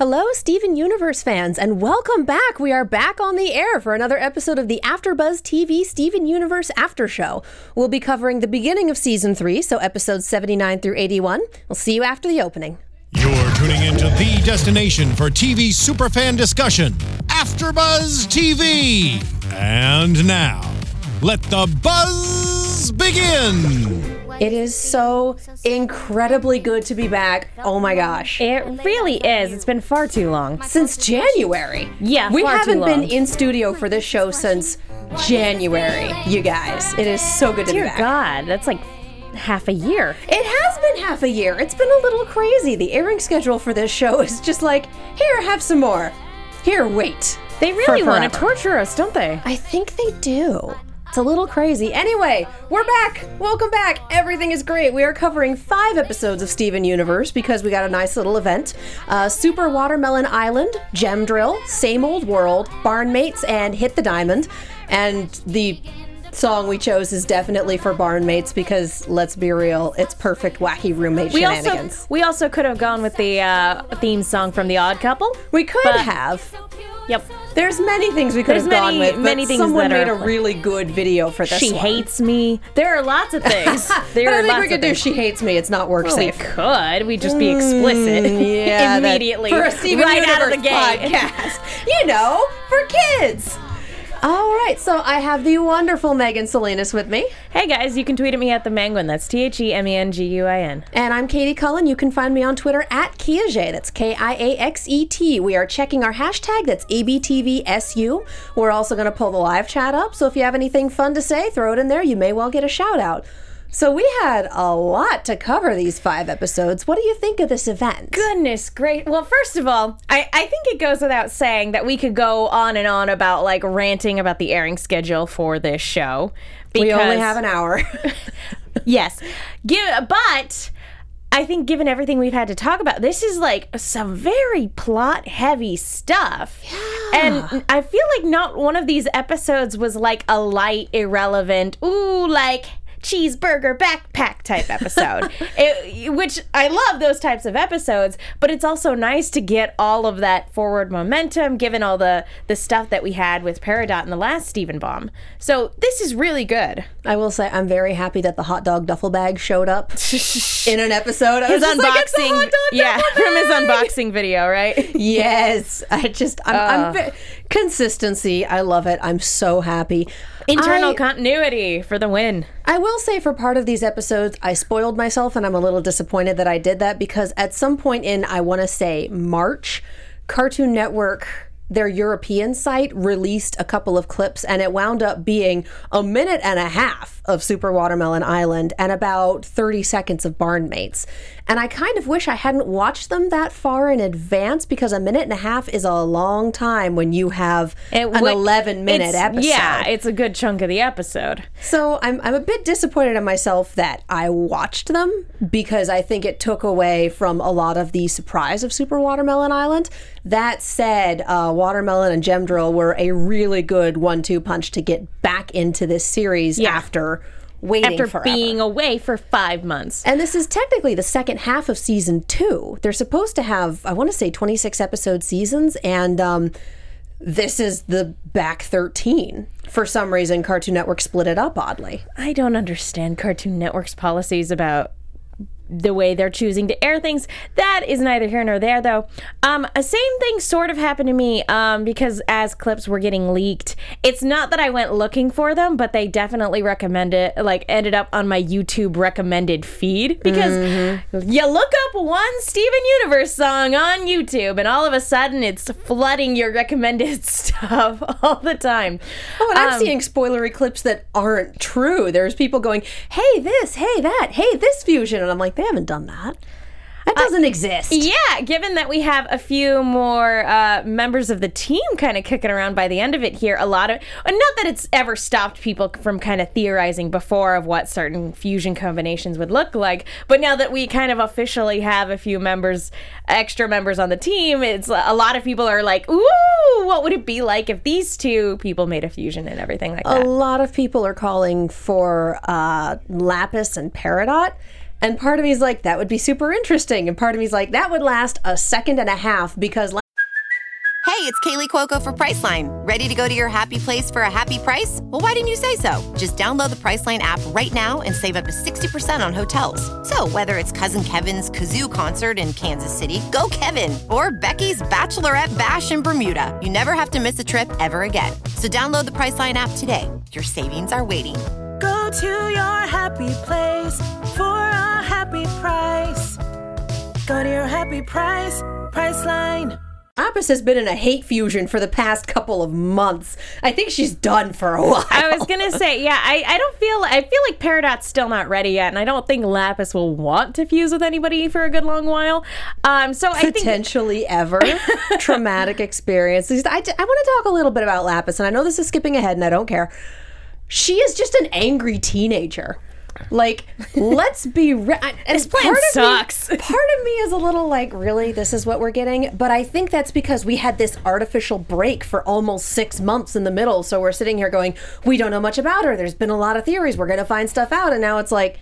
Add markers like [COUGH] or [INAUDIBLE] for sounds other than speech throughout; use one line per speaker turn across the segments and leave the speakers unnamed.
Hello, Steven Universe fans, and welcome back. We are back on the air for another episode of the AfterBuzz TV Steven Universe After Show. We'll be covering the beginning of season three, so episodes 79 through 81. We'll see you after the opening.
You're tuning into the destination for TV superfan discussion, AfterBuzz TV. And now, let the buzz begin.
It is so incredibly good to be back. Oh my gosh.
It really is. It's been far too long.
Since January.
Yeah,
We haven't been in studio for this show since January, you guys. It is so good to be back. Dear.
God, that's like half a year.
It has been half a year. It's been a little crazy. The airing schedule for this show is just like, here, have some more. Here, wait.
They really want to torture us, don't they?
I think they do. It's a little crazy. Anyway, we're back. Welcome back. Everything is great. We are covering five episodes of Steven Universe because we got a nice little event. Uh, Super Watermelon Island, Gem Drill, Same Old World, Barn Mates, and Hit the Diamond. And the song we chose is definitely for Barn Mates because let's be real, it's perfect wacky roommate
We
shenanigans.
also we also could have gone with the uh, theme song from The Odd Couple.
we could
but-
have.
Yep.
There's many things we could
There's
have gone with, but
many things
someone made a really good video for this
She
one.
hates me. There are lots of things. [LAUGHS] There
I
are
think
lots
we could do. She Hates Me. It's not work
Well, we
safe.
could. We'd just be explicit
Mm, [LAUGHS] yeah,
immediately,
for a Steven
right out of the
Universe
gate.
podcast. You know, for kids. All right, so I have the wonderful Megan Salinas with me,
Hey guys, you can tweet at me at the Menguin. That's T H E M E N G U I N.
and I'm Katie Cullen. You can find me on Twitter at Kiaxet. That's K I A X E T. We are checking our hashtag. That's ABTVSU. We're also going to pull the live chat up. So if you have anything fun to say, throw it in there. You may well get a shout out. So we had a lot to cover these five episodes. What do you think of this event?
Goodness great. Well, first of all, I, I think it goes without saying that we could go on and on about like ranting about the airing schedule for this show.
We only have an hour. [LAUGHS] [LAUGHS]
yes. Give, but I think given everything we've had to talk about, this is like some very plot heavy stuff. Yeah. And I feel like not one of these episodes was like a light, irrelevant, ooh, like cheeseburger backpack type episode. [LAUGHS] it, which I love those types of episodes, but it's also nice to get all of that forward momentum given all the the stuff that we had with Peridot in the last Steven Bomb. So this is really good.
I will say I'm very happy that the hot dog duffel bag showed up [LAUGHS] in an episode. I was
his
just like, "It's a
unboxing,
hot dog
yeah, [LAUGHS] from his unboxing video, right?
Yes, I just I'm, I'm uh. consistency. I love it. I'm so happy.
Internal
I,
continuity for the win.
I will say for part of these episodes, I spoiled myself, and I'm a little disappointed that I did that because at some point in I want to say March, Cartoon Network. Their European site released a couple of clips, and it wound up being a minute and a half of Super Watermelon Island and about 30 seconds of Barnmates. And I kind of wish I hadn't watched them that far in advance because a minute and a half is a long time when you have
It
an
would-
11 minute episode.
Yeah, it's a good chunk of the episode.
So I'm, I'm a bit disappointed in myself that I watched them because I think it took away from a lot of the surprise of Super Watermelon Island. That said, uh, Watermelon and Gem Drill were a really good one two punch to get back into this series after waiting
After
forever.
being away for five months.
And this is technically the second half of season two. They're supposed to have, I want to say, 26 episode seasons, and um, this is the back 13. For some reason, Cartoon Network split it up oddly.
I don't understand Cartoon Network's policies about the way they're choosing to air things. That is neither here nor there, though. Um, a same thing sort of happened to me um, because as clips were getting leaked, it's not that I went looking for them, but they definitely recommended, like, ended up on my YouTube recommended feed because you look up one Steven Universe song on YouTube, and all of a sudden it's flooding your recommended [LAUGHS] stuff all the time.
Oh, and I'm
Um,
seeing spoilery clips that aren't true. There's people going, hey, this, hey, that, hey, this fusion. And I'm like, they haven't done that. That doesn't exist.
Yeah, given that we have a few more uh, members of the team kind of kicking around by the end of it here, a lot of, not that it's ever stopped people from kind of theorizing before of what certain fusion combinations would look like, but now that we kind of officially have a few members, extra members on the team, it's a lot of people are like, ooh, what would it be like if these two people made a fusion and everything like that?
A lot of people are calling for uh, Lapis and Peridot. And part of me is like, that would be super interesting. And part of me is like, that would last a second and a half because
Hey, it's Kaley Cuoco for Priceline. Ready to go to your happy place for a happy price? Well, why didn't you say so? Just download the Priceline app right now and save up to 60% on hotels. So, whether it's Cousin Kevin's Kazoo concert in Kansas City, go Kevin, or Becky's Bachelorette Bash in Bermuda, you never have to miss a trip ever again. So, download the Priceline app today. Your savings are waiting.
Go to your happy place for a happy price. Go to your happy price, Priceline.
Lapis has been in a hate fusion for the past couple of months. I think she's done for a while.
I was gonna say, yeah, I, I don't feel I feel like Peridot's still not ready yet, and I don't think Lapis will want to fuse with anybody for a good long while. Um, so I think
potentially ever [LAUGHS] traumatic experiences. I, I want to talk a little bit about Lapis, and I know this is skipping ahead, and I don't care. She is just an angry teenager. Like, let's be re- and
This plan
part of
sucks.
Me, [LAUGHS] part of me is a little like, really, this is what we're getting. But I think that's because we had this artificial break for almost six months in the middle. So we're sitting here going, we don't know much about her. There's been a lot of theories. We're going to find stuff out, and now it's like,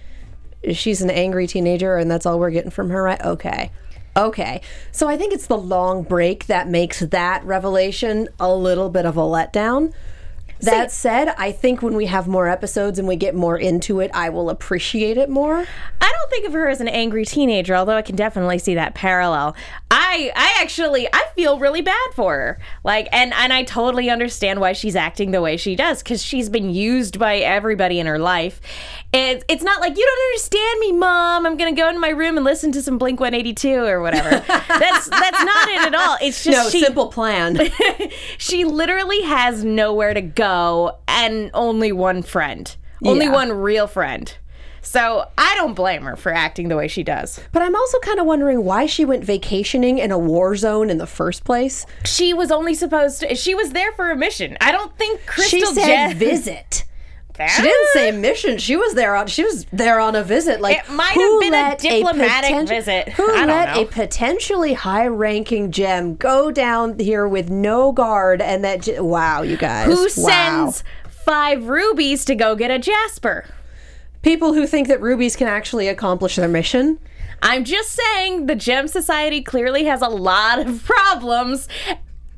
she's an angry teenager, and that's all we're getting from her, right? Okay. Okay. So I think it's the long break that makes that revelation a little bit of a letdown. That said, I think when we have more episodes and we get more into it, I will appreciate it more.
I don't think of her as an angry teenager, although I can definitely see that parallel. I I actually I feel really bad for her. Like and and I totally understand why she's acting the way she does cuz she's been used by everybody in her life. And it's not like you don't understand me, mom. I'm going to go into my room and listen to some Blink 182 or whatever. [LAUGHS] that's that's not it at all. It's just
No,
she
simple plan. [LAUGHS]
she literally has nowhere to go and only one friend. Only
Yeah.
one real friend. So I don't blame her for acting the way she does.
but I'm also kind of wondering why she went vacationing in a war zone in the first place.
She was only supposed to. She was there for a mission. I don't think Crystal
she said
Jen-
visit. She didn't say mission. She was there on. She was there on a visit. Like
It might
who
have been a diplomatic
poten-
visit.
Who
I don't
let
know.
a potentially high-ranking gem go down here with no guard? And that j- wow, you guys,
Who
wow.
sends five rubies to go get a Jasper?
people who think that rubies can actually accomplish their mission?
I'm just saying the Gem Society clearly has a lot of problems,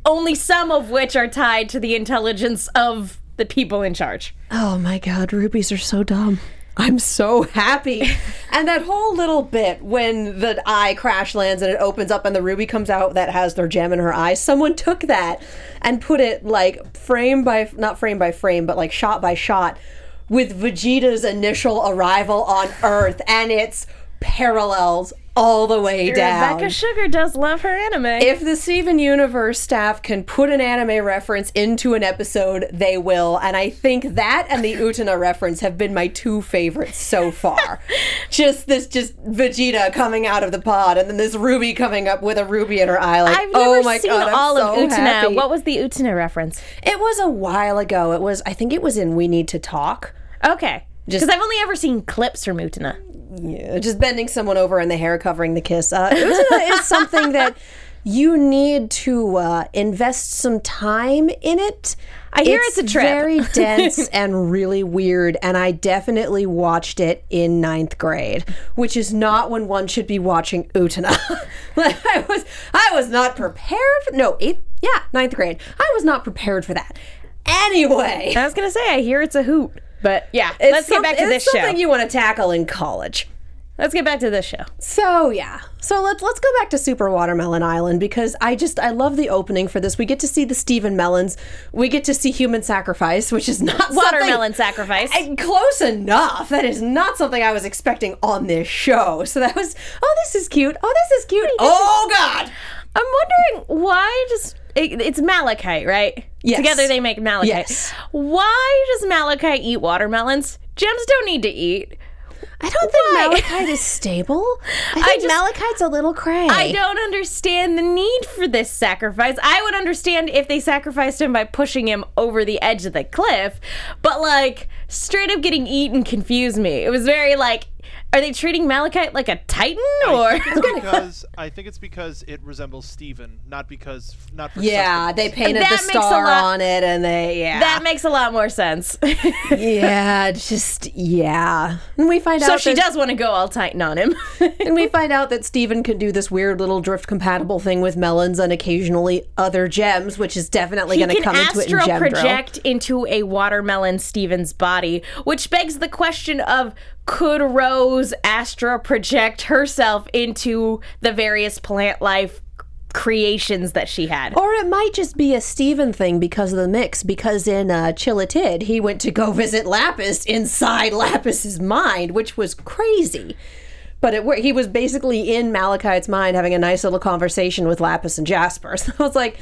only some of which are tied to the intelligence of the people in charge.
Oh my god, rubies are so dumb. I'm so happy. [LAUGHS] and that whole little bit when the eye crash lands and it opens up and the ruby comes out that has their gem in her eye, someone took that and put it like frame by not frame by frame, but like shot by shot with Vegeta's initial arrival on Earth and its parallels all the way down.
Rebecca Sugar does love her anime.
If the Steven Universe staff can put an anime reference into an episode, they will. And I think that and the Utena reference have been my two favorites so far. [LAUGHS] just this, just Vegeta coming out of the pod, and then this Ruby coming up with a ruby in her eye. Like,
I've never
oh my
seen
god, I'm
all
so
of Utena.
happy.
What was the Utena reference?
It was a while ago. It was, I think it was in We Need to Talk.
Okay.
Just-
Because I've only ever seen clips from Utena.
Yeah, just bending someone over and the hair covering the kiss. Uh, is something that you need to uh, invest some time in it.
I hear it's a trip.
very [LAUGHS] dense and really weird, and I definitely watched it in ninth grade, which is not when one should be watching Utena. [LAUGHS] like, I was, I was not prepared. For, no, eighth, yeah, ninth grade. I was not prepared for that. Anyway,
I was gonna say I hear it's a hoot, but yeah. let's get back to this
it's
show.
something you want to tackle in college.
let's get back to this show.
So yeah. So let's let's go back to Super Watermelon Island because I just I love the opening for this. We get to see the Steven Melons. We get to see human sacrifice, which is not
Watermelon sacrifice.
I- close enough. That is not something I was expecting on this show. So that was oh this is cute. Oh this is cute. Oh god.
I'm wondering why does it, it's malachite, right?
Yes.
Together they make malachite.
Yes.
Why does malachite eat watermelons? Gems don't need to eat.
I don't think
Why?
malachite is stable. [LAUGHS] I think
just-
malachite's a little cray.
I don't understand the need for this sacrifice. I would understand if they sacrificed him by pushing him over the edge of the cliff, but like straight up getting eaten confused me. It was very like are they treating Malachite like a titan or? [LAUGHS]
because I think it's because it resembles Steven, not because not for
Yeah,
sustenance.
they painted the
makes
star
lot-
on it, and they yeah.
that makes a lot more sense. [LAUGHS]
yeah, just yeah. And we find
so
out
she
that-
does want to go all titan on him. [LAUGHS]
and we find out that Steven can do this weird little drift compatible thing with melons and occasionally other gems, which is definitely
he
going to come into it in
astral
gem Drill.
project into a watermelon Steven's body, which begs the question of could Rose astral project herself into the various plant life creations that she had?
Or it might just be a Steven thing because of the mix. Because in uh, Chille Tid, he went to go [LAUGHS] visit Lapis inside Lapis's mind, which was crazy. But it, he was basically in Malachite's mind having a nice little conversation with Lapis and Jasper. [LAUGHS] So I was like,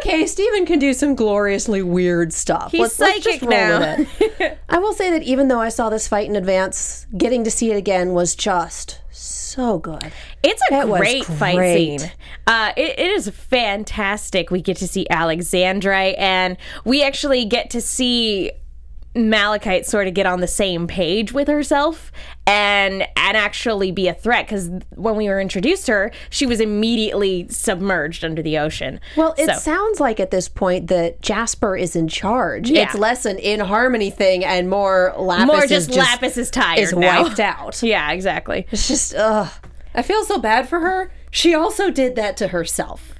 okay, Steven can do some gloriously weird stuff.
He's psychic now.
with it. [LAUGHS] I will say that even though I saw this fight in advance, getting to see it again was just so good.
It's a
was
great, fight
great.
scene. Uh, it, it is fantastic. We get to see Alexandrite, and we actually get to see Malachite sort of get on the same page with herself and and actually be a threat because when we were introduced to her, she was immediately submerged under the ocean.
Well, it
So-
sounds like at this point that Jasper is in charge.
Yeah.
It's less an in harmony thing and more Lapis
more
is
just, Lapis is tired
is
now.
wiped out. [LAUGHS]
Yeah, exactly.
It's just ugh. I feel so bad for her. She also did that to herself.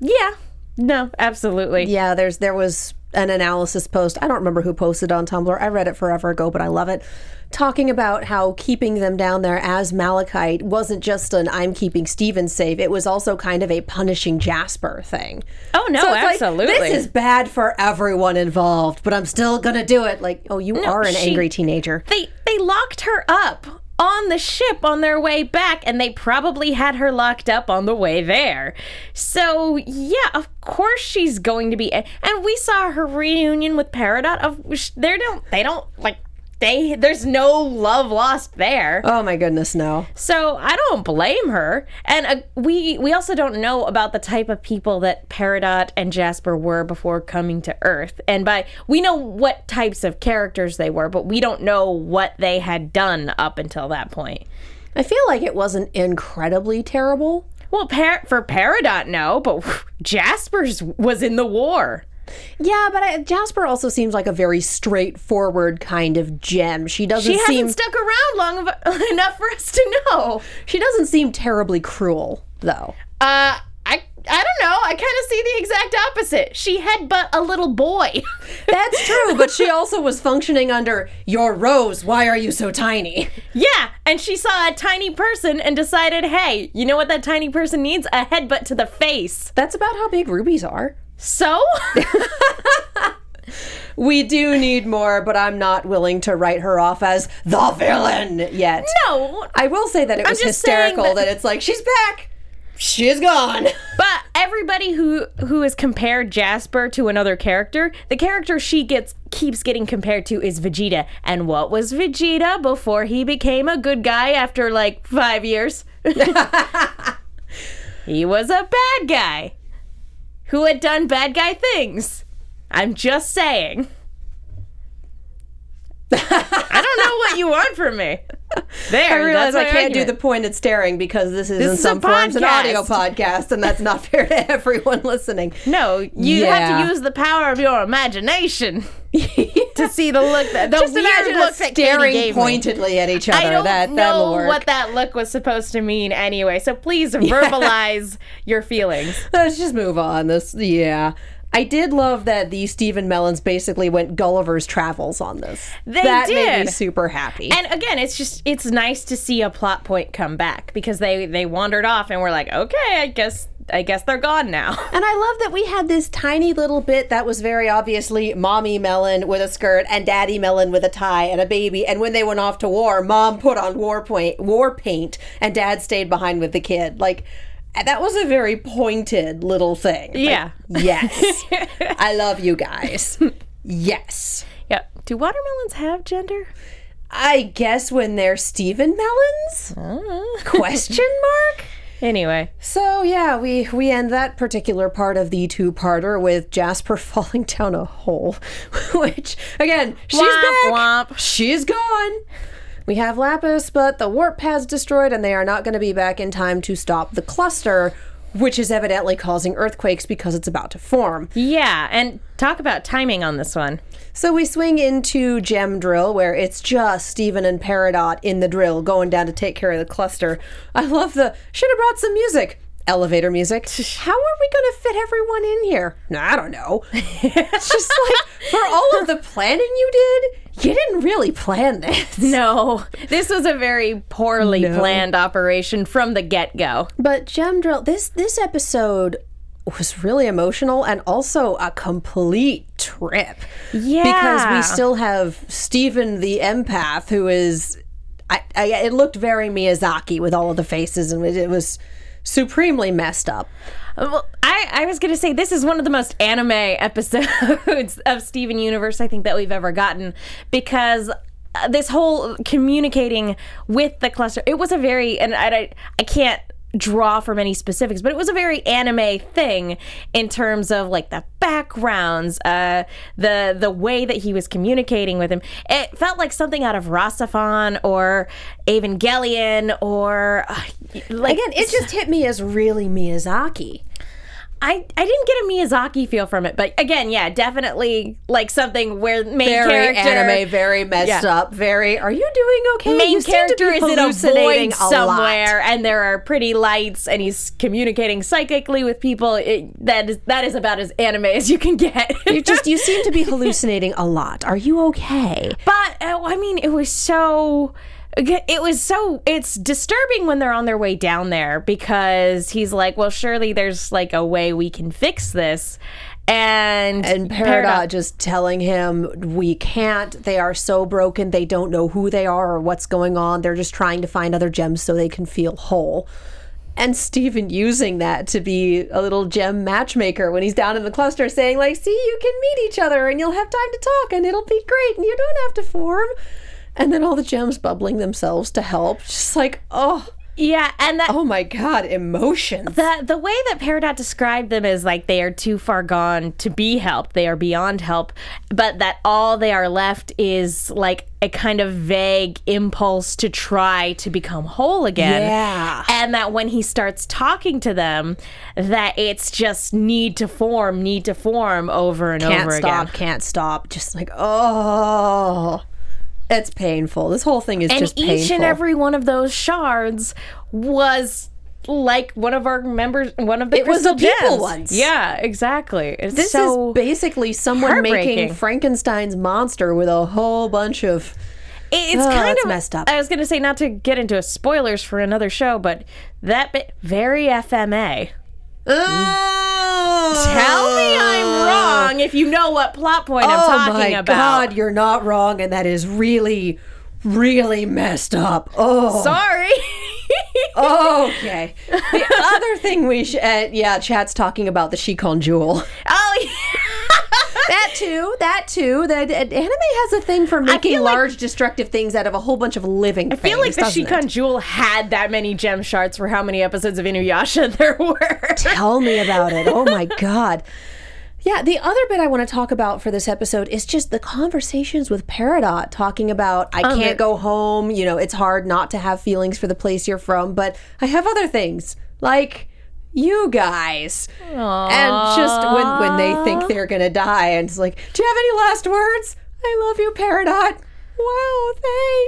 Yeah. No, absolutely.
Yeah, there's there was an analysis post. I don't remember who posted on Tumblr. I read it forever ago, but I love it. Talking about how keeping them down there as Malachite wasn't just an I'm keeping Steven safe. It was also kind of a punishing Jasper thing.
Oh no,
So it's like,
absolutely.
this is bad for everyone involved, but I'm still gonna do it. Like, oh, you are an
she-
angry teenager.
they they locked her up on the ship on their way back and they probably had her locked up on the way there. So yeah of course she's going to be and we saw her reunion with peridot of they don't they don't like they there's no love lost there
Oh my goodness, no.
so I don't blame her. And uh, we we also don't know about the type of people that Peridot and Jasper were before coming to Earth. And by we know what types of characters they were, but we don't know what they had done up until that point.
I feel like it wasn't incredibly terrible.
Well, for Peridot, no, but [LAUGHS] Jasper's was in the war.
Yeah, but I, Jasper also seems like a very straightforward kind of gem. She doesn't
She hasn't
seem
stuck around long of, [LAUGHS] enough for us to know.
she doesn't seem terribly cruel though.
Uh, I I don't know. I kind of see the exact opposite. She had headbutt a little boy. [LAUGHS]
That's true, but she also was functioning under your rose. Why are you so tiny?
Yeah, and she saw a tiny person and decided, hey, you know what that tiny person needs? A headbutt to the face.
That's about how big rubies are.
So? [LAUGHS]
We do need more, but I'm not willing to write her off as the villain yet.
no.
I will say that it was hysterical that,
that-
it's like she's back. She's gone. [LAUGHS]
But everybody who who has compared Jasper to another character, the character she gets keeps getting compared to is Vegeta. And what was Vegeta before he became a good guy after like 5 years? [LAUGHS] he was a bad guy who had done bad guy things. I'm just saying. [LAUGHS] I don't know what you want from me. There,
I realize I can't do the pointed staring because this is in
is
some forms an audio
podcast.
and that's not [LAUGHS] fair to everyone listening.
No, you
Yeah.
have to use the power of your imagination [LAUGHS] to see the look that the
Just
weird
imagine
look that
staring
gave me.
pointedly at each other.
I don't
that
know
work.
what that look was supposed to mean anyway. So please [LAUGHS] verbalize your feelings.
Let's just move on. This, yeah. I did love that the Steven Melons basically went Gulliver's Travels on this.
They
that made me
did.
super happy.
And again, it's just it's nice to see a plot point come back because they they wandered off and we're like, okay, I guess I guess they're gone now. [LAUGHS]
And I love that we had this tiny little bit that was very obviously mommy melon with a skirt and daddy melon with a tie and a baby. And when they went off to war, mom put on war point, war paint, and dad stayed behind with the kid. Like that was a very pointed little thing. Like,
Yeah.
yes. [LAUGHS] I love you guys. Yes.
Yeah. Do watermelons have gender?
I guess when they're Steven melons? Uh. Question [LAUGHS] mark?
Anyway,
So yeah, we we end that particular part of the two-parter with Jasper [LAUGHS] falling down a hole, which again she's
Womp,
back,
womp.
she's gone. We have Lapis, but the warp pad's destroyed and they are not going to be back in time to stop the cluster, which is evidently causing earthquakes because it's about to form.
Yeah, and talk about timing on this one.
So we swing into Gem Drill, where it's just Steven and Peridot in the drill going down to take care of the cluster. I love the should have brought some music. Elevator music. [LAUGHS] How are we going to fit everyone in here? No, I don't know. it's just like for all of the planning you did, you didn't really plan this. [LAUGHS]
No, this was a very poorly planned operation from the get go.
But Gem Drill, this this episode was really emotional and also a complete trip.
Yeah.
Because we still have Steven the empath who is I, I it looked very Miyazaki with all of the faces and it, it was supremely messed up.
Well, I, I was going to say this is one of the most anime episodes [LAUGHS] of Steven Universe I think that we've ever gotten because uh, this whole communicating with the cluster it was a very and I, I, I can't draw from any specifics but it was a very anime thing in terms of like the backgrounds uh the the way that he was communicating with him it felt like something out of RahXephon or Evangelion or uh, like
Again, it just hit me as really Miyazaki.
I, I didn't get a Miyazaki feel from it, but again, yeah, definitely like something where main
Very
character
anime, very messed
Yeah.
up, very are you doing okay?
main
you seem to be
character is in a void
a
somewhere, and there are pretty lights, and he's communicating psychically with people. It, that is that is about as anime as you can get.
You [LAUGHS] just you seem to be hallucinating a lot. Are you okay?
But uh, I mean, it was so. It was so. It's disturbing when they're on their way down there because he's like, "Well, surely there's like a way we can fix this," and
And Peridot just telling him we can't. They are so broken. They don't know who they are or what's going on. They're just trying to find other gems so they can feel whole. And Steven using that to be a little gem matchmaker when he's down in the cluster saying like, "See, you can meet each other and you'll have time to talk and it'll be great and you don't have to form." And then all the gems bubbling themselves to help. Just like, "Oh,
yeah, and that
oh my god, emotions."
the the way that Peridot described them is like they are too far gone to be helped. They are beyond help, but that all they are left is like a kind of vague impulse to try to become whole again.
Yeah.
And that when he starts talking to them, that it's just need to form, need to form over and
can't
over
stop,
again.
can't stop. Can't stop. Just like, oh, it's painful. This whole thing is
And
just
each
painful.
and every one of those shards was like one of our members, one of the
It was a people ones.
Yeah, exactly. It's
this
so
is basically someone making. Frankenstein's monster with a whole bunch of.
It's
Oh,
kind of
messed up.
I was gonna say not to get into spoilers for another show, but that bit very FMA. Tell me I'm wrong if you know what plot point I'm
oh
talking
my
about.
god, you're not wrong, and that is really, really messed up. Oh,
Sorry. [LAUGHS]
okay. The other thing we sh- uh, yeah, chat's talking about the Shikon jewel.
oh yeah.
That too, that too. That uh, anime has a thing for making
feel like-
large destructive things out of a whole bunch of living things.
I feel like the Shikon Jewel had that many gem shards for how many episodes of Inuyasha [LAUGHS] there were.
Tell me about it. Oh my god. Yeah, the other bit I want to talk about for this episode is just the conversations with Peridot talking about I can't go home, you know, it's hard not to have feelings for the place you're from, but I have other things like you guys. And just when when they think they're going to die and it's like, "Do you have any last words? I love you, Peridot." Wow,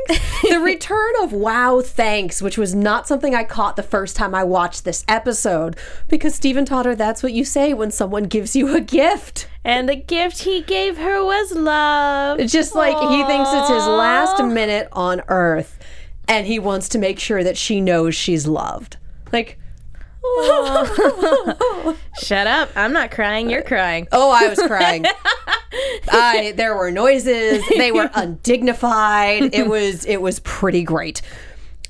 thanks. [LAUGHS] the return of wow, thanks, which was not something I caught the first time I watched this episode because Steven taught her that's what you say when someone gives you a gift.
and the gift he gave her was love.
It's just like he thinks it's his last minute on earth and he wants to make sure that she knows she's loved. Like, [LAUGHS]
Shut up. I'm not crying. You're crying.
Oh, I was crying. [LAUGHS] I there were noises. They were [LAUGHS] undignified. It was it was pretty great.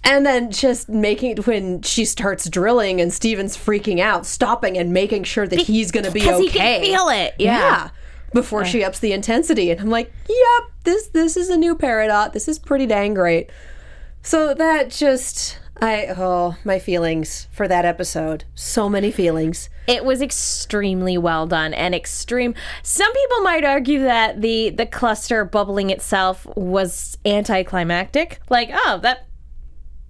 And then just making when she starts drilling and Steven's freaking out, stopping and making sure that he's going to be okay.
he can feel it. Yeah.
Before she ups the intensity, and I'm like, "Yep, this this is a new Peridot. This is pretty dang great." So that just I oh my feelings for that episode. So many feelings.
It was extremely well done and extreme. Some people might argue that the the cluster bubbling itself was anticlimactic. Like, oh, that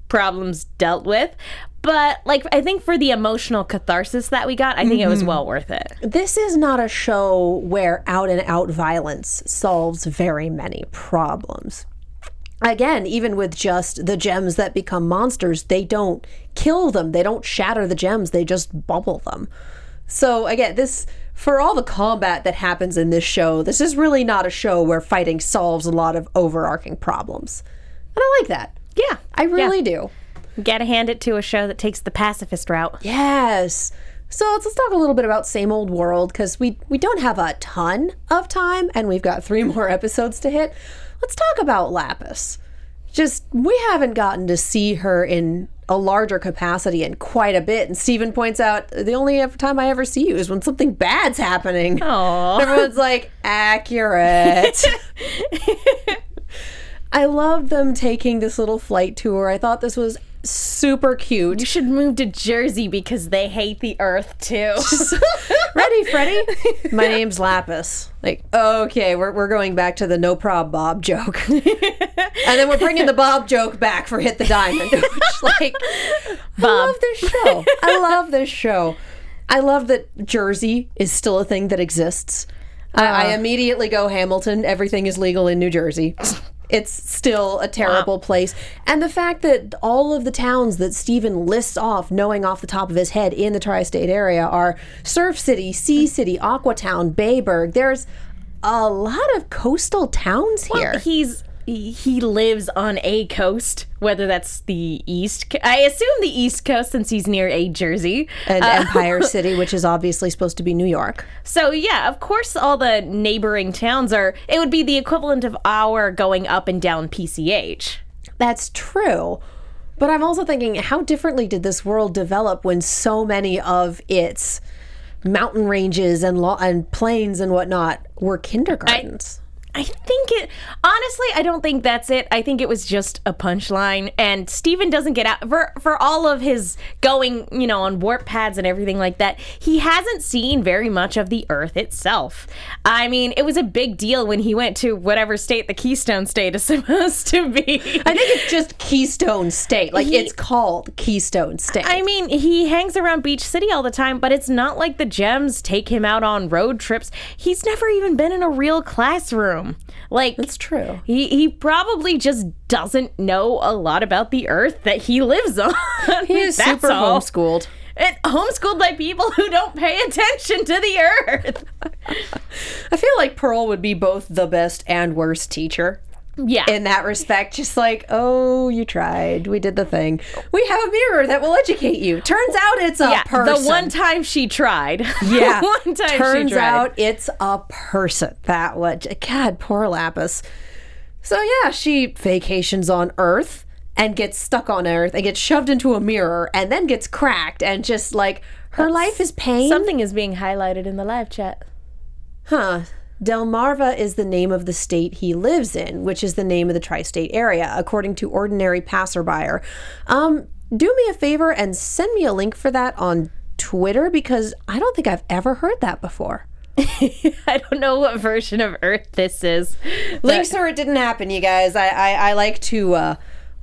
problem's dealt with. But like I think for the emotional catharsis that we got, I think it was mm-hmm. well worth it.
This is not a show where out and out violence solves very many problems. Again, even with just the gems that become monsters, they don't kill them. They don't shatter the gems. They just bubble them. So again, this for all the combat that happens in this show, this is really not a show where fighting solves a lot of overarching problems. And I like that.
Yeah,
I really do.
Gotta hand it to a show that takes the pacifist route.
Yes. So let's, let's talk a little bit about same old world because we we don't have a ton of time and we've got three [LAUGHS] more episodes to hit. Let's talk about Lapis. Just we haven't gotten to see her in a larger capacity in quite a bit. And Steven points out the only time I ever see you is when something bad's happening.
Aw.
Everyone's like, accurate. [LAUGHS] I love them taking this little flight tour. I thought this was super cute.
You should move to Jersey because they hate the earth too. [LAUGHS] [LAUGHS]
Ready, Freddie? My name's Lapis. Like, okay, we're, we're going back to the no prob Bob joke. [LAUGHS] and then we're bringing the Bob joke back for Hit the Diamond. Which, like, I love this show. I love this show. I love that Jersey is still a thing that exists. I, I uh. immediately go Hamilton. Everything is legal in New Jersey. It's still a terrible place. And the fact that all of the towns that Steven lists off, knowing off the top of his head in the tri state area, are Surf City, Sea mm-hmm. City, Aquatown, Bayburg. There's a lot of coastal towns here.
He's he lives on a coast, whether that's the east. co- I assume the east coast since he's near a Jersey.
and uh, Empire [LAUGHS] City, which is obviously supposed to be New York.
So yeah, of course, all the neighboring towns are. It would be the equivalent of our going up and down PCH.
That's true. But I'm also thinking, how differently did this world develop when so many of its mountain ranges and lo- and plains and whatnot were kindergartens?
I think it honestly I don't think that's it. I think it was just a punchline and Steven doesn't get out for for all of his going, you know, on warp pads and everything like that. He hasn't seen very much of the earth itself. I mean, it was a big deal when he went to whatever state the Keystone State is [LAUGHS] supposed to be.
I think it's just Keystone State. Like
He-
it's called Keystone State.
I mean, he hangs around Beach City all the time, but it's not like the gems take him out on road trips. He's never even been in a real classroom. Like
That's true.
He he probably just doesn't know a lot about the earth that he lives on. [LAUGHS]
He is
That's
super
all.
homeschooled.
And homeschooled by people who don't pay attention to the earth. [LAUGHS]
I feel like Pearl would be both the best and worst teacher.
Yeah.
in that respect. Just like, oh, you tried. We did the thing. We have a mirror that will educate you. Turns out it's a
yeah,
person. [LAUGHS]
the one time she tried.
yeah.
the one time
Turns
she tried.
out it's a person. That what? God, poor Lapis. So yeah, she vacations on Earth and gets stuck on Earth and gets shoved into a mirror and then gets cracked and just like her life is pain.
Something is being highlighted in the live chat.
Huh. Delmarva is the name of the state he lives in, which is the name of the tri state area, according to Ordinary Passerby. Um, do me a favor and send me a link for that on Twitter because I don't think I've ever heard that before. [LAUGHS]
I don't know what version of Earth this is.
Links or it didn't happen, you guys. I, I, I like to uh,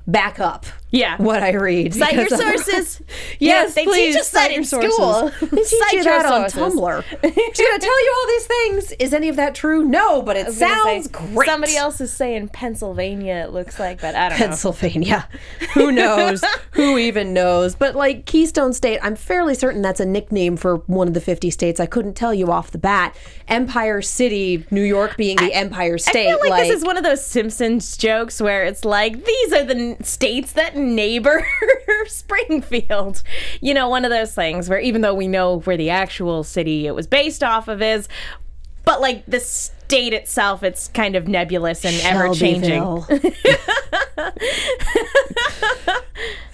back up
Yeah.
what I read.
Cite your sources. [LAUGHS]
Yes,
they
please,
teach us that
cite
in
your sources.
school. [LAUGHS]
They teach
Cite
you
your
that on. Tumblr. [LAUGHS] She's gonna tell you all these things. Is any of that true? No, but it
I
sounds
say,
great.
Somebody else is saying Pennsylvania. It looks like, but I don't know.
Pennsylvania. Who knows? Who even knows? But like Keystone State, I'm fairly certain that's a nickname for one of the 50 states. I couldn't tell you off the bat. Empire City, New York being the Empire. State.
I feel like, this is one of those Simpsons jokes where it's like these are the n- states that neighbor [LAUGHS] Springfield. You know, one of those things where even though we know where the actual city it was based off of is, but like the state itself, it's kind of nebulous and ever changing. [LAUGHS]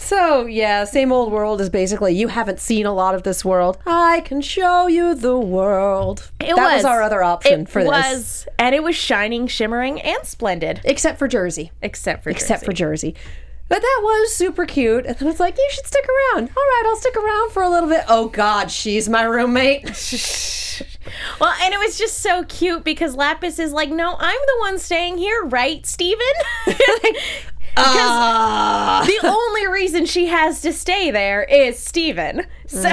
So yeah, same old world is basically you haven't seen a lot of this world. I can show you the world.
It
that was, our other option
it
for this.
was, and it was shining, shimmering, and splendid,
Except for Jersey.
except for
except
Jersey.
for Jersey. But that was super cute. And then it's like, you should stick around. All right, I'll stick around for a little bit. Oh, God, she's my roommate. [LAUGHS]
Well, and it was just so cute because Lapis is like, no, I'm the one staying here, right, Steven? [LAUGHS]
Ah.
the only reason she has to stay there is Steven. So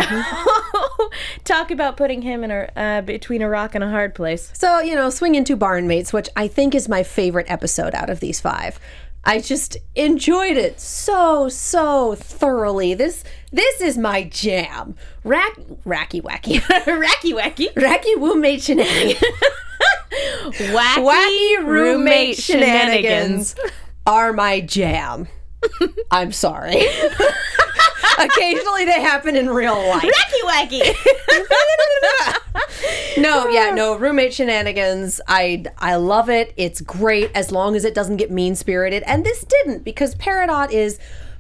[LAUGHS] talk about putting him in a uh, between a rock and a hard place.
So, you know, swing into barnmates, which I think is my favorite episode out of these five. I just enjoyed it so so thoroughly. This this is my jam. Rack racky wacky [LAUGHS]
Racky wacky.
racky roommate shenanigans. [LAUGHS]
Wacky,
wacky roommate shenanigans are my jam. [LAUGHS] I'm sorry. Occasionally they happen in real life.
Wacky wacky.
No, yeah, ah. no roommate shenanigans. I I love it. It's great as long as it doesn't get mean spirited. And this didn't because Peridot is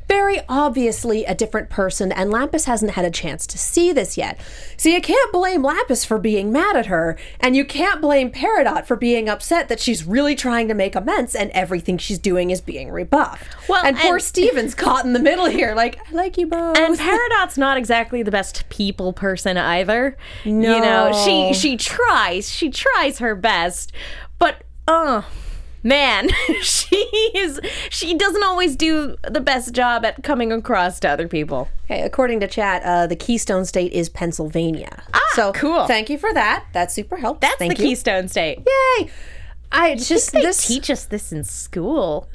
very obviously a different person, and Lapis hasn't had a chance to see this yet. So you can't blame Lapis for being mad at her, and you can't blame Peridot for being upset that she's really trying to make amends and everything she's doing is being rebuffed.
Well,
and poor Steven's caught in the middle here, like, I like you both.
And Peridot's not exactly the best people person either. You know,
No.
she she tries, she tries her best, but oh man, [LAUGHS] she is she doesn't always do the best job at coming across to other people.
Okay, according to chat, uh, the Keystone State is Pennsylvania. Ah, so
cool.
Thank you for that. That's super helpful.
That's
Thank
the
you.
Keystone State.
Yay! I just
They
this
teach us this in school.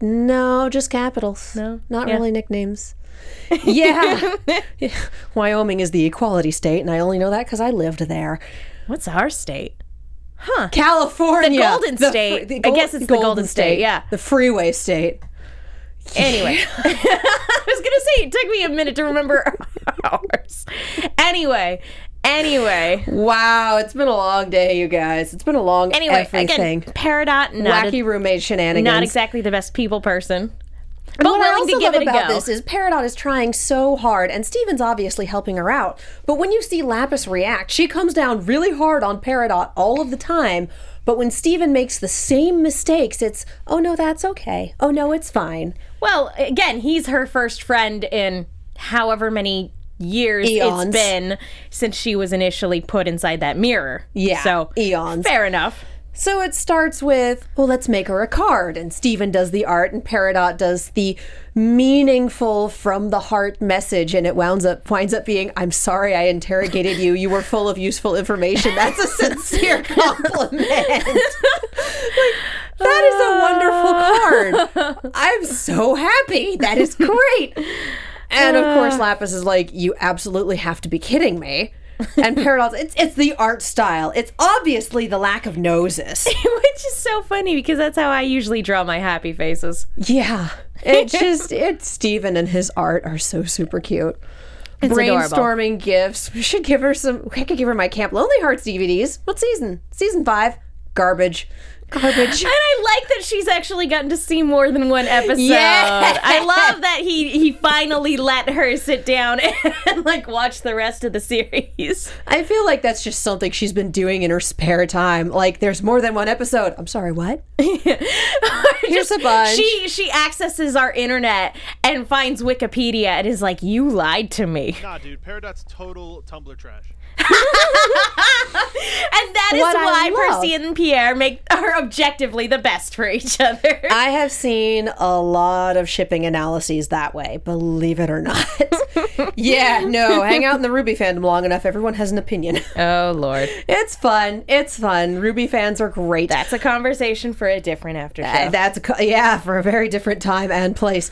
no, just capitals.
No?
not
Yeah.
really nicknames. [LAUGHS] Yeah. [LAUGHS] Wyoming is the equality state, and I only know that because I lived there.
What's our state?
California,
The Golden
fr-
State. I guess it's the Golden State, yeah.
the freeway state.
Anyway, [LAUGHS] I was gonna say it took me a minute to remember [LAUGHS] ours. Anyway, anyway,
Wow, it's been a long day, you guys. It's been a long
anyway.
everything.
Again, Peridot, not
Wacky
a,
roommate shenanigans.
not exactly the best people person, but
But what I also love about this is Peridot is trying so hard, and Steven's obviously helping her out. But when you see Lapis react, she comes down really hard on Peridot all of the time. But when Steven makes the same mistakes, it's, oh no, that's okay. Oh no, it's fine.
well, again, he's her first friend in however many years
Eons.
it's been since she was initially put inside that mirror.
Yeah,
so
eons.
Fair enough.
So it starts with, well, let's make her a card. And Steven does the art, and Peridot does the meaningful from the heart message. And it winds up winds up being, I'm sorry I interrogated you. You were full of useful information. That's a sincere [LAUGHS] compliment. like, that is a wonderful card. I'm so happy. That is great. And of course, uh. Lapis is like, you absolutely have to be kidding me. And Peridot's, it's, it's the art style. It's obviously the lack of noses. [LAUGHS]
Which is so funny because that's how I usually draw my happy faces.
Yeah. It [LAUGHS] just, it's Steven and his art are so super cute.
It's adorable.
Brainstorming gifts. We should give her some, I could give her my Camp Lonely Hearts DVDs. What season? Season five. Garbage. Garbage.
And I like that she's actually gotten to see more than one episode.
Yeah.
I love that he he finally let her sit down and like watch the rest of the series.
I feel like that's just something she's been doing in her spare time. Like, there's more than one episode. I'm sorry, what? [LAUGHS] Here's a bunch.
She she accesses our internet and finds Wikipedia and is like, "You lied to me,"
Nah, dude, Peridot's total Tumblr trash. [LAUGHS]
and that is
What
why Percy and Pierre make are objectively the best for each other.
I have seen a lot of shipping analyses that way, believe it or not. [LAUGHS] yeah, no, hang out in the Ruby fandom long enough, everyone has an opinion.
oh Lord,
It's fun. It's fun. Ruby fans are great.
that's a conversation for a different after show.
Uh, that's a, yeah, for a very different time and place.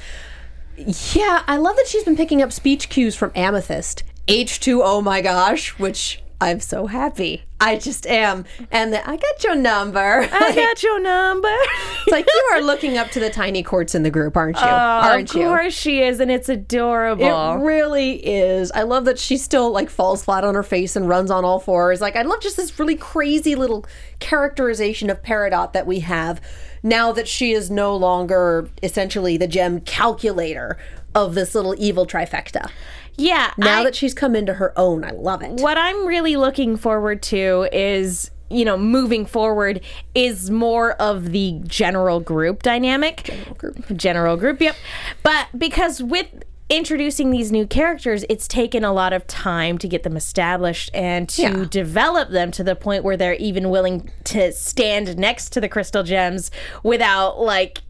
Yeah, I love that she's been picking up speech cues from Amethyst. H2 oh my gosh, which I'm so happy. I just am. And the, I got your number.
I [LAUGHS] got your number.
it's like you are looking up to the tiny quartz in the group, aren't you? Oh, aren't
of
you?
course she is, and it's adorable.
It really is. I love that she still like falls flat on her face and runs on all fours. Like I love just this really crazy little characterization of Peridot that we have now that she is no longer essentially the gem calculator of this little evil trifecta.
Yeah.
Now
I-
that she's come into her own, I love it.
what I'm really looking forward to is you know, moving forward is more of the general group dynamic. General
group.
General group, yep. But because with introducing these new characters, it's taken a lot of time to get them established and to
Yeah.
develop them to the point where they're even willing to stand next to the crystal gems without like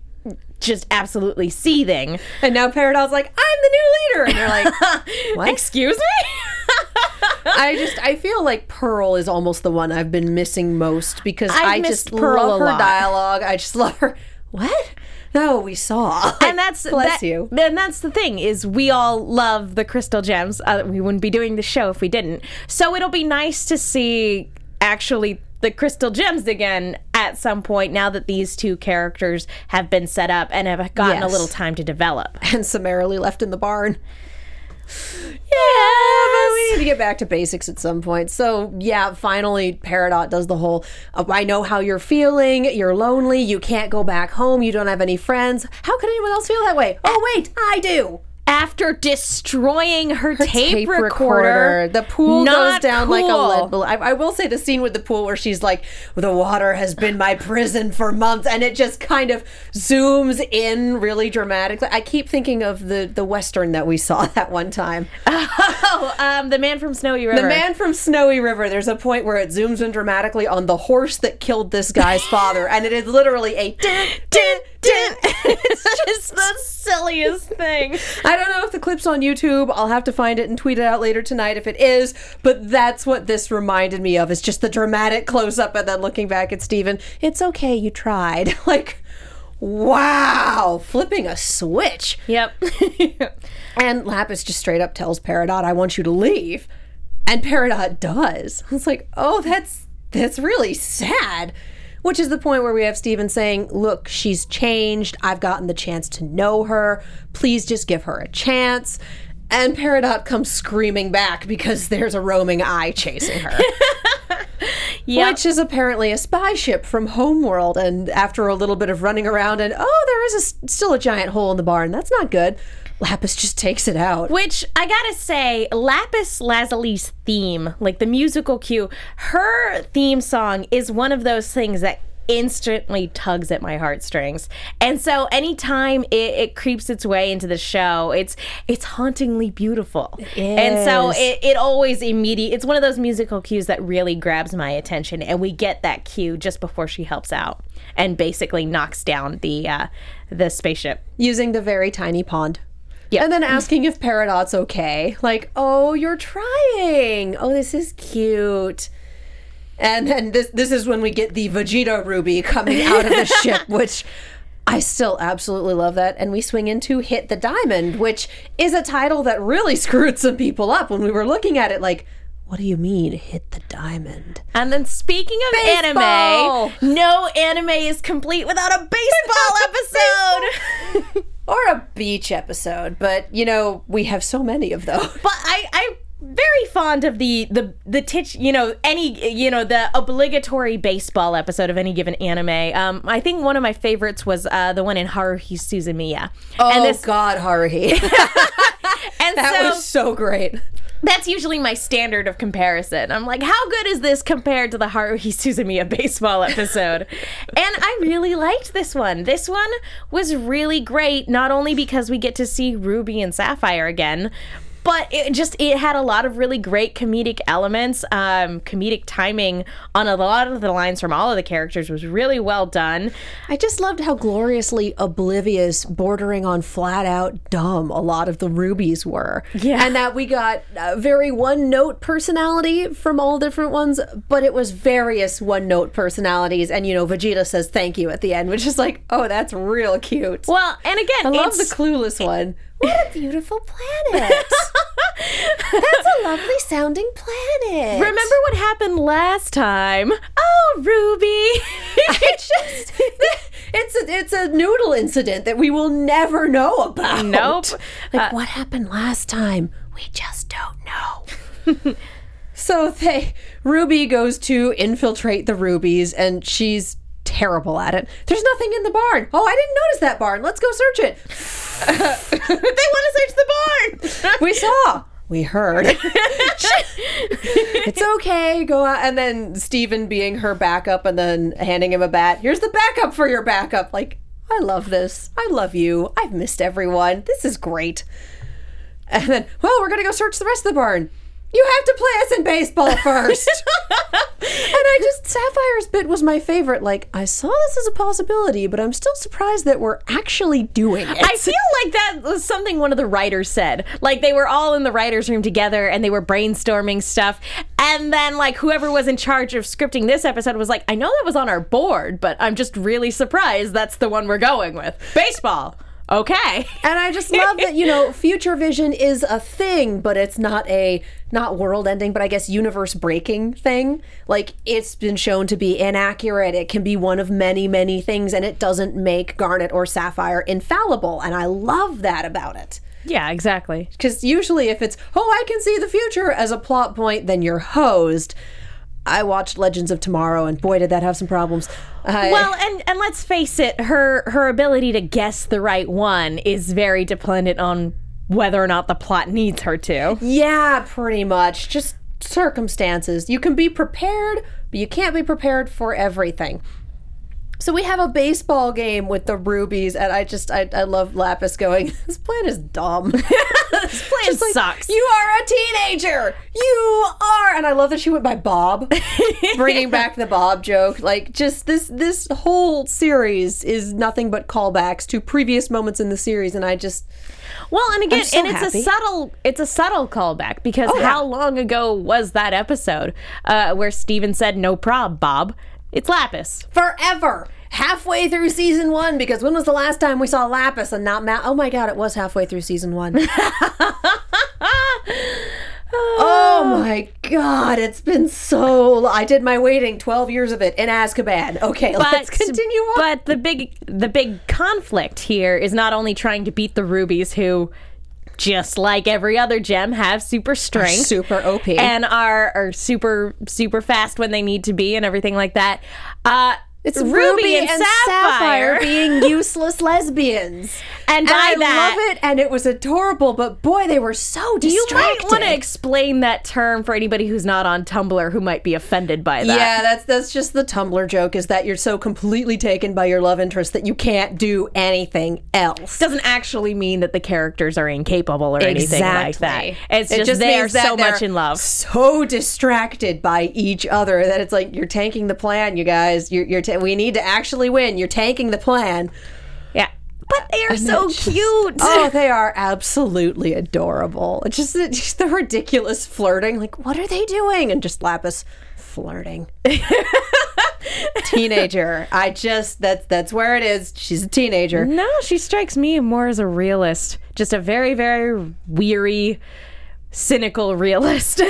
just absolutely seething.
And now Peridot's like, I'm the new leader. And they're like? [LAUGHS]
Excuse me? [LAUGHS]
I just I feel like Pearl is almost the one I've been missing most because
I've
I just
Pearl
love her
lot.
dialogue. I just love her. What? No, we saw.
and that's
bless
that-
you.
And that's the thing is we all love the crystal gems. Uh, we wouldn't be doing the show if we didn't. So it'll be nice to see actually the crystal gems again at some point now that these two characters have been set up and have gotten a little time to develop. [LAUGHS]
and summarily left in the barn. Yeah, but we need to get back to basics at some point. So, yeah, finally, Peridot does the whole uh, I know how you're feeling. You're lonely. You can't go back home. You don't have any friends. How could anyone else feel that way? Oh, wait, I do.
After destroying her, tape, recorder,
The pool goes down like a
cool.
lead balloon. I, I will say the scene with the pool where she's like, "The water has been my prison for months," and it just kind of zooms in really dramatically. I keep thinking of the the western that we saw [LAUGHS] that one time.
Oh, um, the man from Snowy River.
The man from Snowy River. There's a point where it zooms in dramatically on the horse that killed this guy's father, and it is literally a [LAUGHS] din din. [LAUGHS]
it's just the silliest thing.
I don't know if the clip's on YouTube. I'll have to find it and tweet it out later tonight if it is. But that's what this reminded me of. Is just the dramatic close up and then looking back at Steven. It's okay, you tried. [LAUGHS] like, wow, flipping a switch.
Yep. [LAUGHS]
And Lapis just straight up tells Peridot, "I want you to leave," and Peridot does. It's like, oh, that's that's really sad. Which is the point where we have Steven saying, "Look, she's changed. I've gotten the chance to know her. Please just give her a chance." And Peridot comes screaming back because [LAUGHS] there's a roaming eye chasing her. [LAUGHS]
Yep.
Which is apparently a spy ship from Homeworld. And after a little bit of running around, and oh, there is a still a giant hole in the barn. That's not good. Lapis just takes it out.
Which I gotta say, Lapis Lazuli's theme, like the musical cue, her theme song is one of those things that instantly tugs at my heartstrings. And so anytime it, it creeps its way into the show, it's it's hauntingly beautiful. And so it, it always immediate it's one of those musical cues that really grabs my attention. And we get that cue just before she helps out and basically knocks down the uh, the spaceship.
using the very tiny pond.
Yep.
And then mm-hmm. asking if Peridot's okay. Like, oh, you're trying. Oh, this is cute. And then this this is when we get the Vegeta Ruby coming out of the [LAUGHS] ship, which I still absolutely love that. And we swing into Hit the Diamond, which is a title that really [LAUGHS] screwed some people up when we were looking at it like, what do you mean hit the diamond?
And then speaking of
Baseball!
anime, no anime is complete without a baseball [LAUGHS] episode.
Or a beach episode, but you know, we have so many of those. [LAUGHS]
but I I'm very fond of the the the titch, you know, any you know, the obligatory baseball episode of any given anime. Um I think one of my favorites was uh the one in Haruhi Suzumiya.
Oh
and this
God, Haruhi. [LAUGHS]
and [LAUGHS]
that
so
was so great.
That's usually my standard of comparison. I'm like, how good is this compared to the Haruhi [LAUGHS] Suzumiya baseball episode? [LAUGHS] and I really liked this one. This one was really great, not only because we get to see Ruby and Sapphire again, but it just it had a lot of really great comedic elements. Um, comedic timing on a lot of the lines from all of the characters was really well done.
I just loved how gloriously oblivious, bordering on flat out dumb a lot of the rubies were.
Yeah.
And that we got a very one note personality from all different ones, but it was various one note personalities. And, you know, Vegeta says thank you at the end, which is like, oh, that's real cute.
Well, and again,
I love the clueless one. What a beautiful planet. [LAUGHS] That's a [LAUGHS] lovely sounding planet.
Remember what happened last time? Oh, Ruby. [LAUGHS]
it's [LAUGHS] just it's a it's a noodle incident that we will never know about.
Nope.
Uh, like what happened last time? We just don't know. so they Ruby goes to infiltrate the rubies and she's terrible at it. There's nothing in the barn. Oh, I didn't notice that barn. Let's go search it.
they want to search the barn.
We saw. We heard. [LAUGHS] [LAUGHS] it's okay, go out. And then Steven being her backup and then handing him a bat. Here's the backup for your backup. Like, I love this. I love you. I've missed everyone. This is great. And then, well, we're going to go search the rest of the barn. You have to play us in baseball [LAUGHS] first. and I just, Sapphire's bit was my favorite. Like, I saw this as a possibility, but I'm still surprised that we're actually doing it.
I feel like that was something one of the writers said. Like they were all in the writers' room together and they were brainstorming stuff. And then like whoever was in charge of scripting this episode was like, I know that was on our board, but I'm just really surprised that's the one we're going with. Baseball. Okay.
And I just love that, you know, [LAUGHS] future vision is a thing, but it's not a not world ending, but I guess universe breaking thing. Like it's been shown to be inaccurate. It can be one of many, many things, and it doesn't make Garnet or Sapphire infallible. And I love that about it.
Yeah, exactly.
Because usually if it's, oh, I can see the future as a plot point, then you're hosed. I watched Legends of Tomorrow, and boy, did that have some problems. I-
Well, and and let's face it, her her ability to guess the right one is very dependent on whether or not the plot needs her to.
Yeah, pretty much. Just circumstances. You can be prepared, but you can't be prepared for everything. So we have a baseball game with the rubies, and I just I, I love Lapis going. [LAUGHS] This plan is dumb. [LAUGHS]
This plan
Just like,
sucks.
You are a teenager. You are, and I love that she went by Bob, [LAUGHS] bringing back the Bob joke. Like, just this this whole series is nothing but callbacks to previous moments in the series, and I just
Well, and again,
so
and it's
happy.
a subtle it's a subtle callback because
Oh, yeah.
how long ago was that episode uh, where Steven said no prob, Bob? It's Lapis.
forever halfway through season one because when was the last time we saw lapis and not matt oh my god it was halfway through season one [LAUGHS] oh my god it's been so long. i did my waiting 12 years of it in azkaban okay let's continue on
But the big the big conflict here is not only trying to beat the rubies who just like every other gem have super strength
super op
and are are super super fast when they need to be and everything like that. Uh
it's ruby, and, sapphire. being [LAUGHS] useless lesbians
And
and i
that-
love it and it was adorable but boy they were so distracted.
Do You might want to explain that term for anybody who's not on Tumblr who might be offended by that.
Yeah, that's that's just the Tumblr joke is that you're so completely taken by your love interest that you can't do anything else.
Doesn't actually mean that the characters are incapable or anything like that. It's
It
just, they are so much in love.
so distracted by each other that it's like you're tanking the plan, you guys. You're, you're we need to actually win. You're tanking the plan.
Yeah. But they are so
just-
cute.
Oh, [LAUGHS] they are absolutely adorable. It's just, it's [LAUGHS] just the ridiculous flirting. Like, what are they doing? And just Lapis flirting. [LAUGHS] teenager. I just that's that's where it is. She's a teenager.
No, she strikes me more as a realist. Just a very, very weary, cynical realist.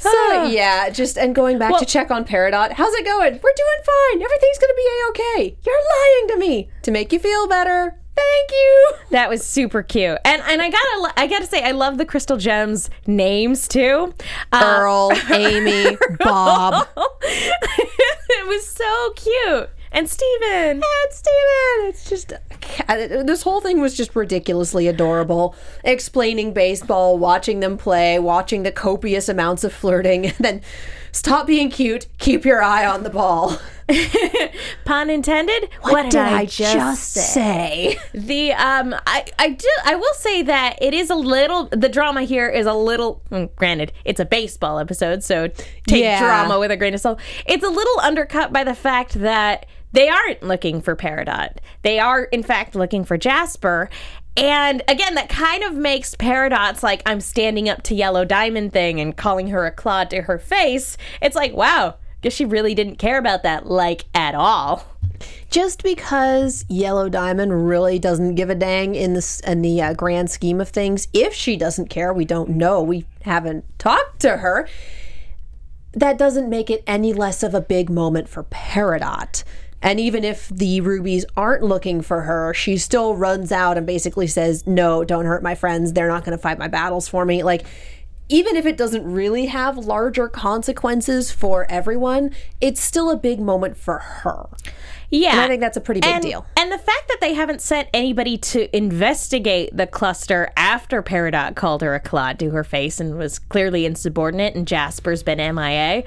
So yeah, just and going back
Well-
to check on Peridot. How's it going? We're doing fine. Everything's gonna be a okay. You're lying to me to make you feel better. Thank you.
that was super cute. And and I gotta I gotta say I love the crystal gems names too. Uh,
Earl, [LAUGHS] Amy, Bob. [LAUGHS]
it was so cute. And Steven.
And Steven, it's just this whole thing was just ridiculously adorable. Explaining baseball, watching them play, watching the copious amounts of flirting, [LAUGHS] and then stop being cute, keep your eye on the ball. [LAUGHS]
Pun intended. What,
did I just
say?
say?
The um, I I do I will say that it is a little the drama here is a little. mm, Granted, it's a baseball episode, so take
Yeah.
drama with a grain of salt. It's a little undercut by the fact that they aren't looking for Peridot. They are in fact looking for Jasper. And again, that kind of makes Peridot's like I'm standing up to Yellow Diamond thing and calling her a claw to her face. It's like wow, guess she really didn't care about that like at all.
Just because Yellow Diamond really doesn't give a dang in this in the uh, grand scheme of things, if she doesn't care, we don't know. We haven't talked to her. That doesn't make it any less of a big moment for Peridot. And even if the rubies aren't looking for her, she still runs out and basically says, "No, don't hurt my friends. They're not going to fight my battles for me." Like even if it doesn't really have larger consequences for everyone, it's still a big moment for her.
Yeah.
And I think that's a pretty big
and,
deal.
And the fact that they haven't sent anybody to investigate the cluster after Peridot called her a clod to her face and was clearly insubordinate and Jasper's been MIA.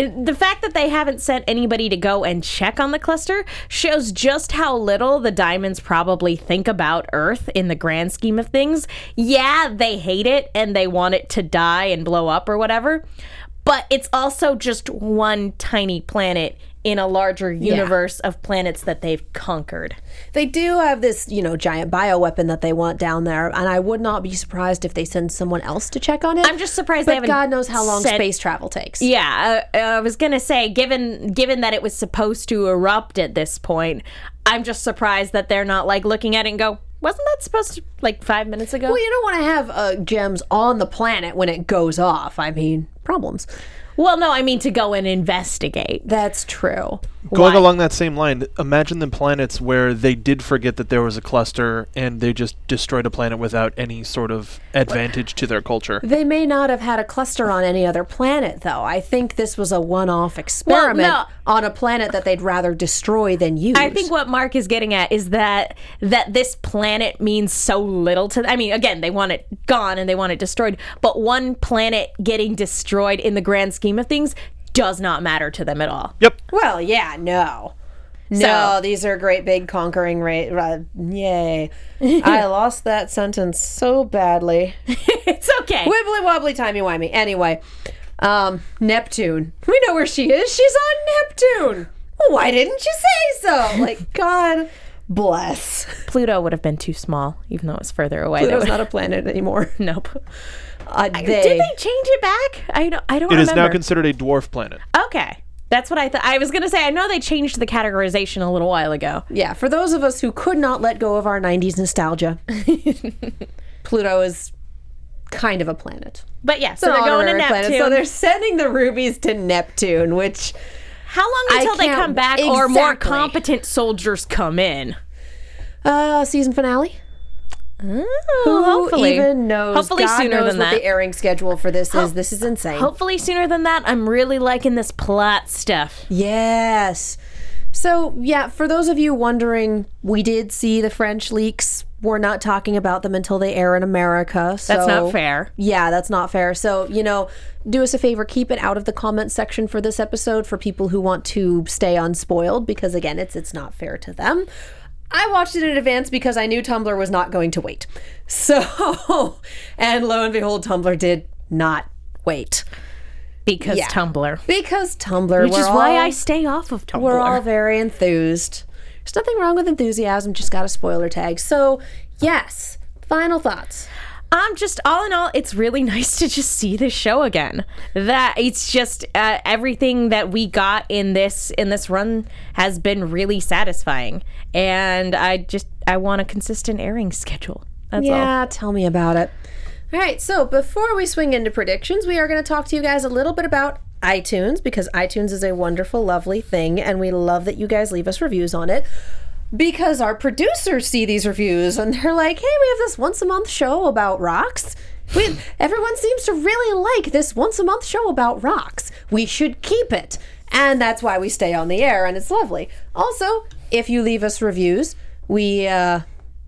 The fact that they haven't sent anybody to go and check on the cluster shows just how little the diamonds probably think about Earth in the grand scheme of things. Yeah, they hate it and they want it to die and blow up or whatever, but it's also just one tiny planet in a larger universe of planets that they've conquered.
They do have this, you know, giant bioweapon that they want down there, and I would not be surprised if they send someone else to check on it.
I'm just surprised
but
they haven't
God knows how long
sent-
space travel takes.
Yeah, uh, I was gonna say, given given that it was supposed to erupt at this point, I'm just surprised that they're not like looking at it and go, wasn't that supposed to like five minutes ago?
Well, you don't want to have uh, gems on the planet when it goes off. I mean, problems.
Well, no, I mean to go and investigate.
That's true.
Going
Why?
along that same line, imagine the planets where they did forget that there was a cluster and they just destroyed a planet without any sort of advantage to their culture.
They may not have had a cluster on any other planet, though. I think this was a one-off experiment
no.
on a planet that they'd rather destroy than use.
I think what Mark is getting at is that that this planet means so little to. them. I mean, again, they want it gone and they want it destroyed, but one planet getting destroyed in the grand scheme of things does not matter to them at all.
Yep.
Well, yeah, no. No,
So-
these are great big conquering rate. Uh, yay. [LAUGHS] I lost that sentence so badly. [LAUGHS]
it's okay.
Wibbly wobbly timey wimey. Anyway, um, Neptune. We know where she is. She's on Neptune. Why didn't you say so? Like, [LAUGHS] God bless.
Pluto would have been too small, even though it was further away. That
Pluto's not a planet anymore. [LAUGHS]
nope.
Uh,
Did they change it back? I don't. I don't
It is
remember.
now considered a dwarf planet.
okay, that's what I thought. I was gonna say. I know they changed the categorization a little while ago.
Yeah, for those of us who could not let go of our 90s nostalgia, [LAUGHS] Pluto is kind of a planet.
But yeah, so they're going to Neptune.
planet. So they're sending the rubies to Neptune, which
How long until they come back, or more competent soldiers come in?
uh season finale.
Ooh,
Who
hopefully,
even knows?
Hopefully
God
sooner
knows
than
what
that.
the airing schedule for this is. This is insane.
Hopefully sooner than that. I'm really liking this plot stuff.
Yes. So, yeah, for those of you wondering, we did see the French leaks. We're not talking about them until they air in America. So
That's not fair.
Yeah, that's not fair. So, you know, do us a favor, keep it out of the comment section for this episode for people who want to stay unspoiled because again, it's it's not fair to them. I watched it in advance because I knew Tumblr was not going to wait. [LAUGHS] So, and lo and behold, Tumblr did not wait.
Because
Yeah.
Tumblr.
Because Tumblr,
Which is why I stay off of Tumblr.
we're all very enthused. There's nothing wrong with enthusiasm, just got a spoiler tag. So, yes, final thoughts.
Um, just all in all, it's really [LAUGHS] nice to just see this show again. That it's just uh, everything that we got in this in this run has been really satisfying, and I just I want a consistent airing schedule. That's all.
Yeah, tell me about it. All right, so before we swing into predictions, we are going to talk to you guys a little bit about iTunes because iTunes is a wonderful, lovely thing, and we love that you guys leave us reviews on it. Because our producers see these reviews and they're like, hey, we have this once a month show about rocks. We, everyone seems to really like this once a month show about rocks. We should keep it. And that's why we stay on the air, and it's lovely. Also, if you leave us reviews, we uh,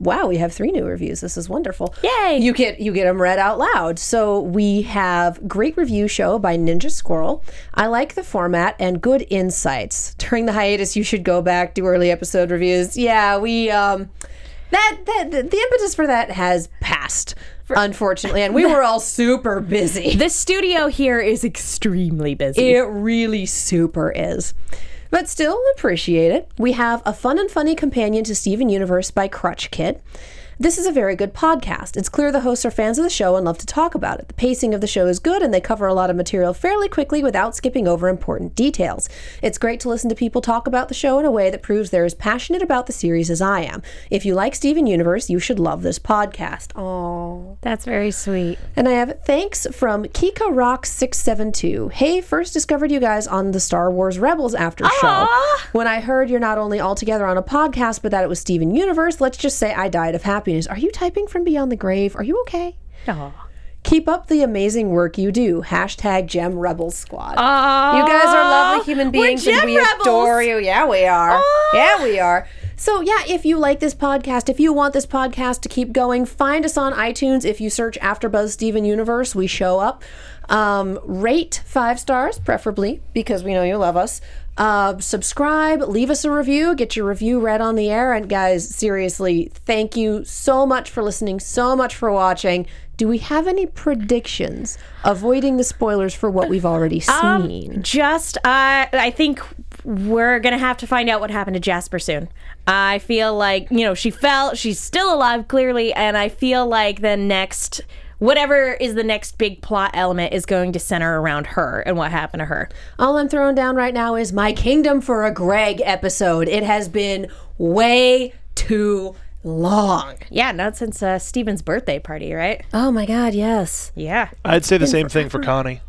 wow, we have three new reviews. This is wonderful.
Yay.
You get you get them read out loud. So we have great review show by Ninja Squirrel. I like the format and good insights. During the hiatus, you should go back do early episode reviews. Yeah, we um that that the, the impetus for that has passed. Unfortunately, and we [LAUGHS] were all super busy.
The studio here is extremely busy.
It really super is. But still appreciate it. We have a fun and funny companion to Steven Universe by Crutch Kid. This is a very good podcast. It's clear the hosts are fans of the show and love to talk about it. The pacing of the show is good and they cover a lot of material fairly quickly without skipping over important details. It's great to listen to people talk about the show in a way that proves they're as passionate about the series as I am. If you like Steven Universe, you should love this podcast. Oh.
That's very sweet.
And I have thanks from Kika Rock 672. Hey, first discovered you guys on the Star Wars Rebels after show. When I heard you're not only all together on a podcast, but that it was Steven Universe, let's just say I died of happiness. Are you typing from beyond the grave? Are you okay?
Aw.
Keep up the amazing work you do. Hashtag Gem Rebels Squad.
Aw,
you guys are lovely human beings and we
Rebels.
adore you. Yeah, we are.
Aw.
Yeah, we are. So, yeah, if you like this podcast, if you want this podcast to keep going, find us on iTunes. If you search AfterBuzz Steven Universe, we show up. Um, rate five stars, preferably, because we know you love us. Uh, subscribe, leave us a review, get your review read on the air. And, guys, seriously, thank you so much for listening, so much for watching. Do we have any predictions, avoiding the spoilers for what we've already seen?
Um, just, uh, I think we're gonna have to find out what happened to Jasper soon. I feel like you know she fell. She's still alive, clearly, and I feel like the next. Whatever is the next big plot element is going to center around her and what happened to her.
All I'm throwing down right now is my Kingdom for a Greg episode. It has been way too long.
Yeah, not since uh, Steven's birthday party, right?
Oh my God, yes.
Yeah.
I'd say the same thing for Connie.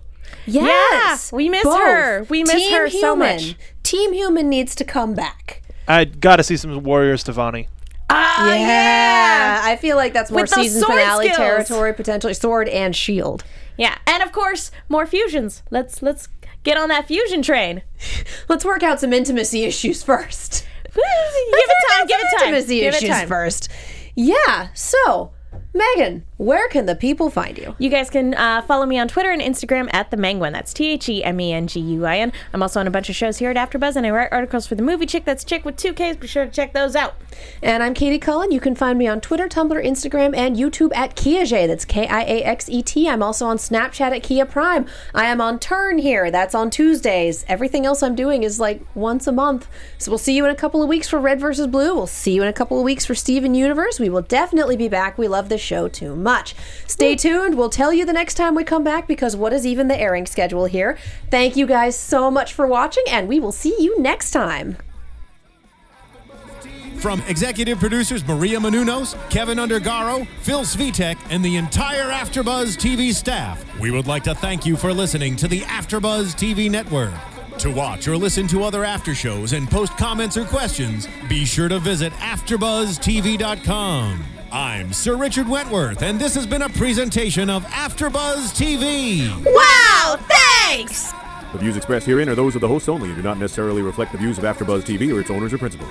Yes.
we miss
both.
her. We miss
Team
her so much.
Team Human needs to come back.
I gotta see some Warrior Stevonnie.
Ah,
yeah. I feel like that's more season finale
skills.
territory, potentially sword and shield.
Yeah, and of course, more fusions. Let's let's get on that fusion train. [LAUGHS]
Let's work out some intimacy issues first. [LAUGHS]
give it time. Give it time.
Intimacy
Give it
issues
time.
first. Yeah. So, Megan, where can the people find you?
You guys can uh, follow me on Twitter and Instagram at the Menguin. That's T H E M E N G U I N. I'm also on a bunch of shows here at AfterBuzz, and I write articles for the Movie Chick. That's Chick with two Ks. Be sure to check those out.
And I'm Katie Cullen. You can find me on Twitter, Tumblr, Instagram, and YouTube at Kiaxet. That's K I A X E T. I'm also on Snapchat at Kia Prime. I am on Turn here. That's on Tuesdays. Everything else I'm doing is like once a month. So we'll see you in a couple of weeks for Red versus Blue. We'll see you in a couple of weeks for Steven Universe. We will definitely be back. We love this show too much. Stay tuned. We'll tell you the next time we come back because what is even the airing schedule here? Thank you guys so much for watching, and we will see you next time.
From executive producers Maria Menounos, Kevin Undergaro, Phil Svitek, and the entire AfterBuzz TV staff, we would like to thank you for listening to the AfterBuzz TV network. To watch or listen to other after shows and post comments or questions, be sure to visit AfterBuzzTV.com. I'm Sir Richard Wentworth, and this has been a presentation of AfterBuzz TV.
Wow! Thanks!
The views expressed herein are those of the hosts only and do not necessarily reflect the views of AfterBuzz TV or its owners or principals.